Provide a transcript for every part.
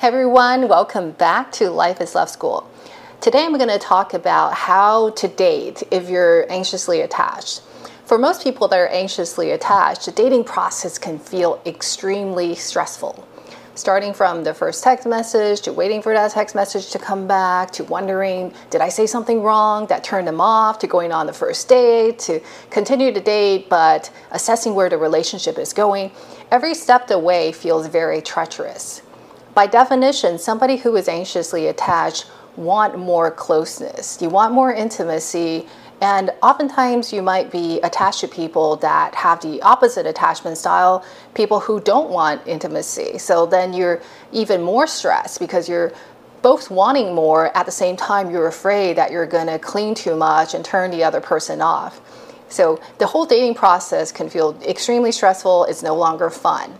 Hey everyone, welcome back to Life is Love School. Today I'm going to talk about how to date if you're anxiously attached. For most people that are anxiously attached, the dating process can feel extremely stressful. Starting from the first text message to waiting for that text message to come back to wondering, did I say something wrong that turned them off, to going on the first date, to continue to date but assessing where the relationship is going. Every step of the way feels very treacherous. By definition, somebody who is anxiously attached want more closeness. You want more intimacy and oftentimes you might be attached to people that have the opposite attachment style, people who don't want intimacy. So then you're even more stressed because you're both wanting more at the same time you're afraid that you're going to cling too much and turn the other person off. So the whole dating process can feel extremely stressful, it's no longer fun.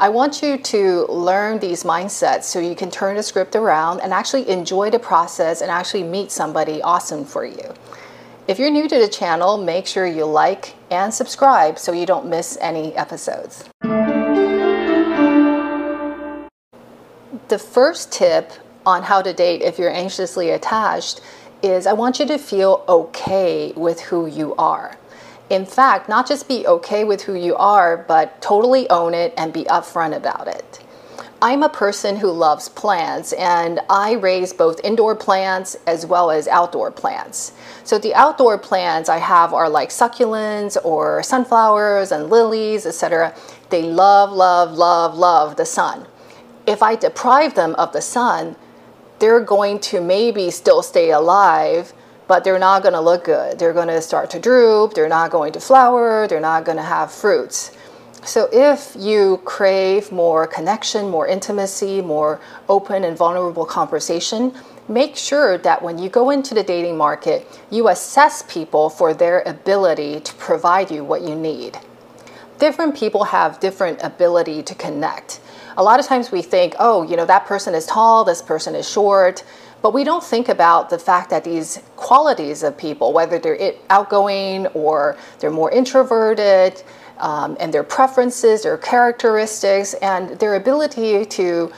I want you to learn these mindsets so you can turn the script around and actually enjoy the process and actually meet somebody awesome for you. If you're new to the channel, make sure you like and subscribe so you don't miss any episodes. The first tip on how to date if you're anxiously attached is I want you to feel okay with who you are. In fact, not just be okay with who you are, but totally own it and be upfront about it. I'm a person who loves plants and I raise both indoor plants as well as outdoor plants. So the outdoor plants I have are like succulents or sunflowers and lilies, etc. They love, love, love, love the sun. If I deprive them of the sun, they're going to maybe still stay alive, but they're not going to look good. They're going to start to droop, they're not going to flower, they're not going to have fruits. So, if you crave more connection, more intimacy, more open and vulnerable conversation, make sure that when you go into the dating market, you assess people for their ability to provide you what you need. Different people have different ability to connect. A lot of times we think, oh, you know, that person is tall, this person is short, but we don't think about the fact that these qualities of people, whether they're outgoing or they're more introverted, um, and their preferences, their characteristics, and their ability to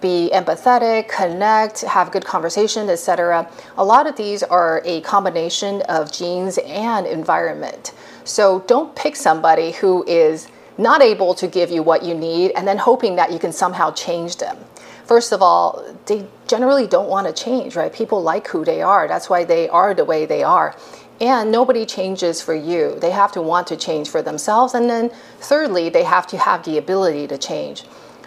be empathetic, connect, have good conversation, etc. A lot of these are a combination of genes and environment. So don't pick somebody who is not able to give you what you need and then hoping that you can somehow change them. First of all, they generally don't want to change, right? People like who they are. That's why they are the way they are. And nobody changes for you. They have to want to change for themselves. And then, thirdly, they have to have the ability to change.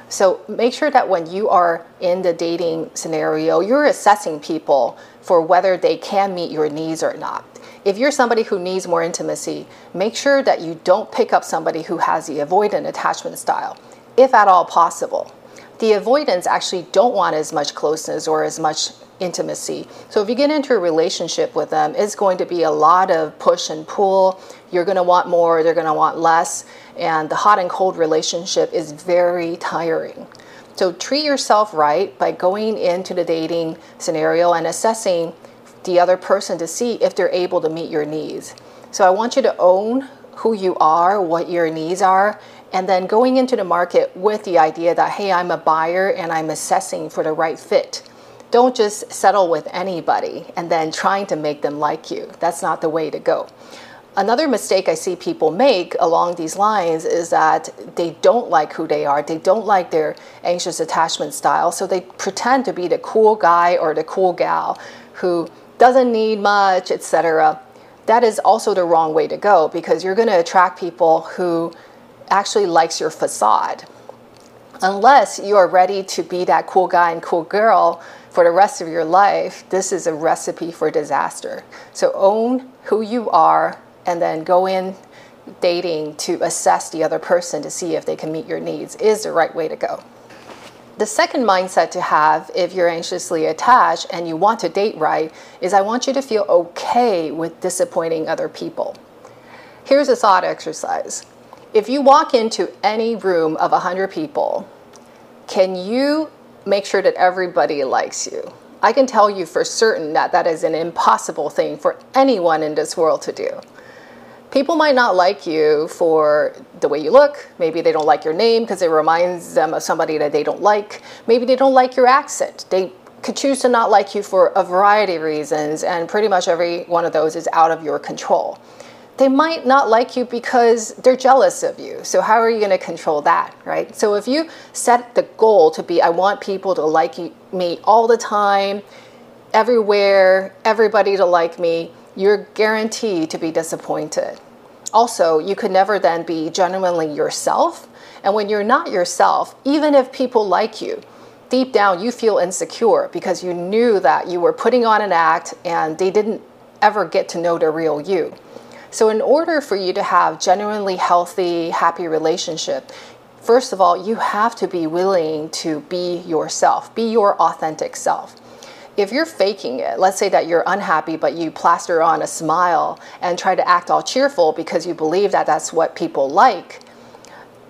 So make sure that when you are in the dating scenario, you're assessing people for whether they can meet your needs or not. If you're somebody who needs more intimacy, make sure that you don't pick up somebody who has the avoidant attachment style, if at all possible. The avoidants actually don't want as much closeness or as much intimacy. So if you get into a relationship with them, it's going to be a lot of push and pull. You're going to want more, they're going to want less, and the hot and cold relationship is very tiring. So treat yourself right by going into the dating scenario and assessing the other person to see if they're able to meet your needs. So I want you to own who you are, what your needs are, and then going into the market with the idea that, hey, I'm a buyer and I'm assessing for the right fit. Don't just settle with anybody and then trying to make them like you. That's not the way to go. Another mistake I see people make along these lines is that they don't like who they are. They don't like their anxious attachment style. So they pretend to be the cool guy or the cool gal who doesn't need much, etc. That is also the wrong way to go because you're going to attract people who actually likes your facade. Unless you are ready to be that cool guy and cool girl for the rest of your life, this is a recipe for disaster. So own who you are and then go in dating to assess the other person to see if they can meet your needs is the right way to go. The second mindset to have if you're anxiously attached and you want to date right is I want you to feel okay with disappointing other people. Here's a thought exercise. If you walk into any room of 100 people, can you make sure that everybody likes you. I can tell you for certain that that is an impossible thing for anyone in this world to do. People might not like you for the way you look. Maybe they don't like your name because it reminds them of somebody that they don't like. Maybe they don't like your accent. They could choose to not like you for a variety of reasons, and pretty much every one of those is out of your control. They might not like you because they're jealous of you. So, how are you going to control that, right? So, if you set the goal to be, I want people to like me all the time, everywhere, everybody to like me, you're guaranteed to be disappointed. Also, you could never then be genuinely yourself. And when you're not yourself, even if people like you, deep down you feel insecure because you knew that you were putting on an act and they didn't ever get to know the real you. So, in order for you to have genuinely healthy, happy relationship, first of all, you have to be willing to be yourself, be your authentic self if you're faking it, let's say that you're unhappy, but you plaster on a smile and try to act all cheerful because you believe that that's what people like,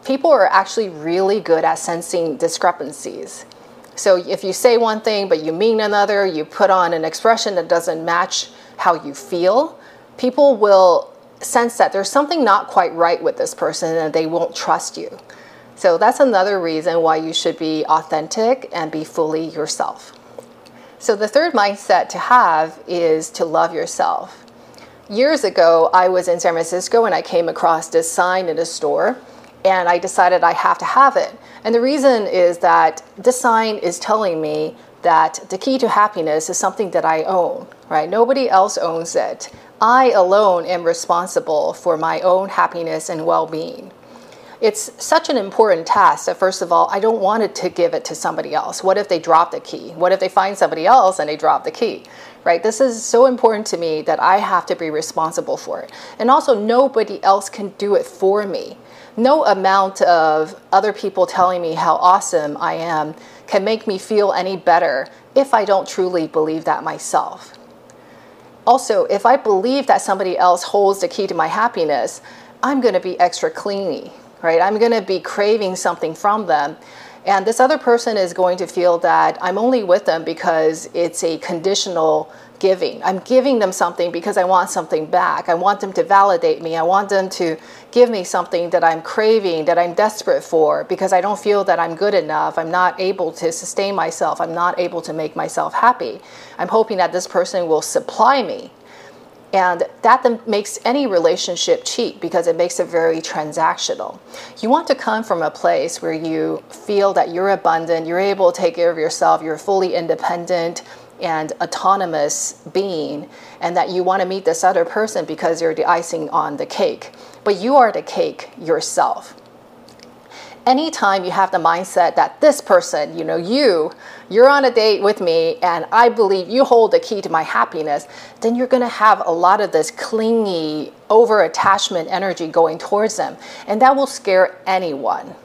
people are actually really good at sensing discrepancies. So if you say one thing but you mean another, you put on an expression that doesn't match how you feel, people will sense that there's something not quite right with this person and they won't trust you. So that's another reason why you should be authentic and be fully yourself. So, the third mindset to have is to love yourself. Years ago, I was in San Francisco and I came across this sign in a store and I decided I have to have it. And the reason is that this sign is telling me that the key to happiness is something that I own, right? Nobody else owns it. I alone am responsible for my own happiness and well being it's such an important task that first of all i don't want to give it to somebody else. What if they drop the key? What if they find somebody else and they drop the key? Right? This is so important to me that i have to be responsible for it. And also nobody else can do it for me. No amount of other people telling me how awesome i am can make me feel any better if i don't truly believe that myself. Also if i believe that somebody else holds the key to my happiness i'm going to be extra clingy right? I'm going to be craving something from them. And this other person is going to feel that I'm only with them because it's a conditional giving. I'm giving them something because I want something back. I want them to validate me. I want them to give me something that I'm craving, that I'm desperate for, because I don't feel that I'm good enough. I'm not able to sustain myself. I'm not able to make myself happy. I'm hoping that this person will supply me and that then makes any relationship cheap because it makes it very transactional. You want to come from a place where you feel that you're abundant, you're able to take care of yourself, you're fully independent and autonomous being, and that you want to meet this other person because you're the icing on the cake. But you are the cake yourself anytime you have the mindset that this person, you know, you, you're on a date with me and I believe you hold the key to my happiness, then you're going to have a lot of this clingy, over attachment energy going towards them. And that will scare anyone.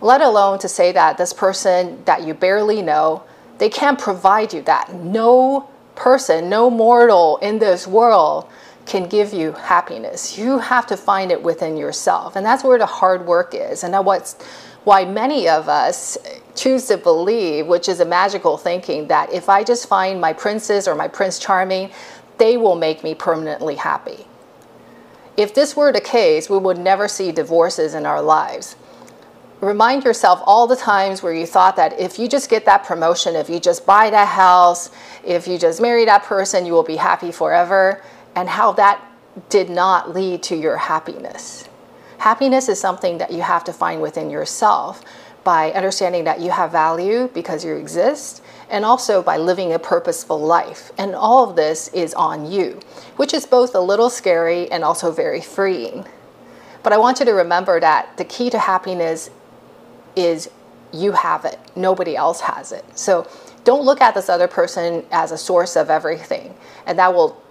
Let alone to say that this person that you barely know, they can't provide you that. No person, no mortal in this world can give you happiness. You have to find it within yourself. And that's where the hard work is. And what's why many of us choose to believe, which is a magical thinking, that if I just find my princess or my prince charming, they will make me permanently happy. If this were the case, we would never see divorces in our lives. Remind yourself all the times where you thought that if you just get that promotion, if you just buy that house, if you just marry that person, you will be happy forever and how that did not lead to your happiness. Happiness is something that you have to find within yourself by understanding that you have value because you exist and also by living a purposeful life. And all of this is on you, which is both a little scary and also very freeing. But I want you to remember that the key to happiness is you have it, nobody else has it. So don't look at this other person as a source of everything, and that will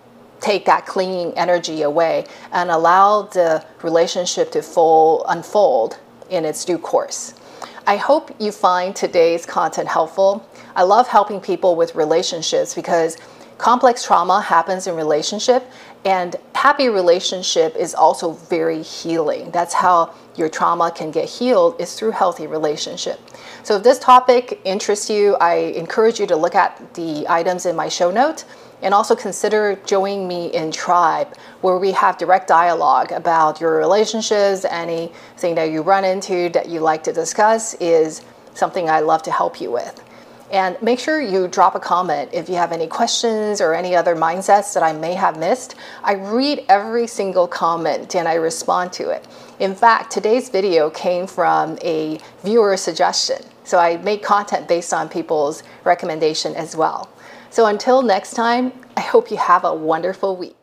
take that clinging energy away and allow the relationship to full, unfold in its due course. I hope you find today's content helpful. I love helping people with relationships because complex trauma happens in relationship and happy relationship is also very healing. That's how your trauma can get healed is through healthy relationship. So if this topic interests you, I encourage you to look at the items in my show note And also consider joining me in Tribe, where we have direct dialogue about your relationships, anything that you run into that you like to discuss is something I love to help you with. And make sure you drop a comment if you have any questions or any other mindsets that I may have missed. I read every single comment and I respond to it. In fact, today's video came from a viewer suggestion. So I make content based on people's recommendation as well. So until next time, I hope you have a wonderful week.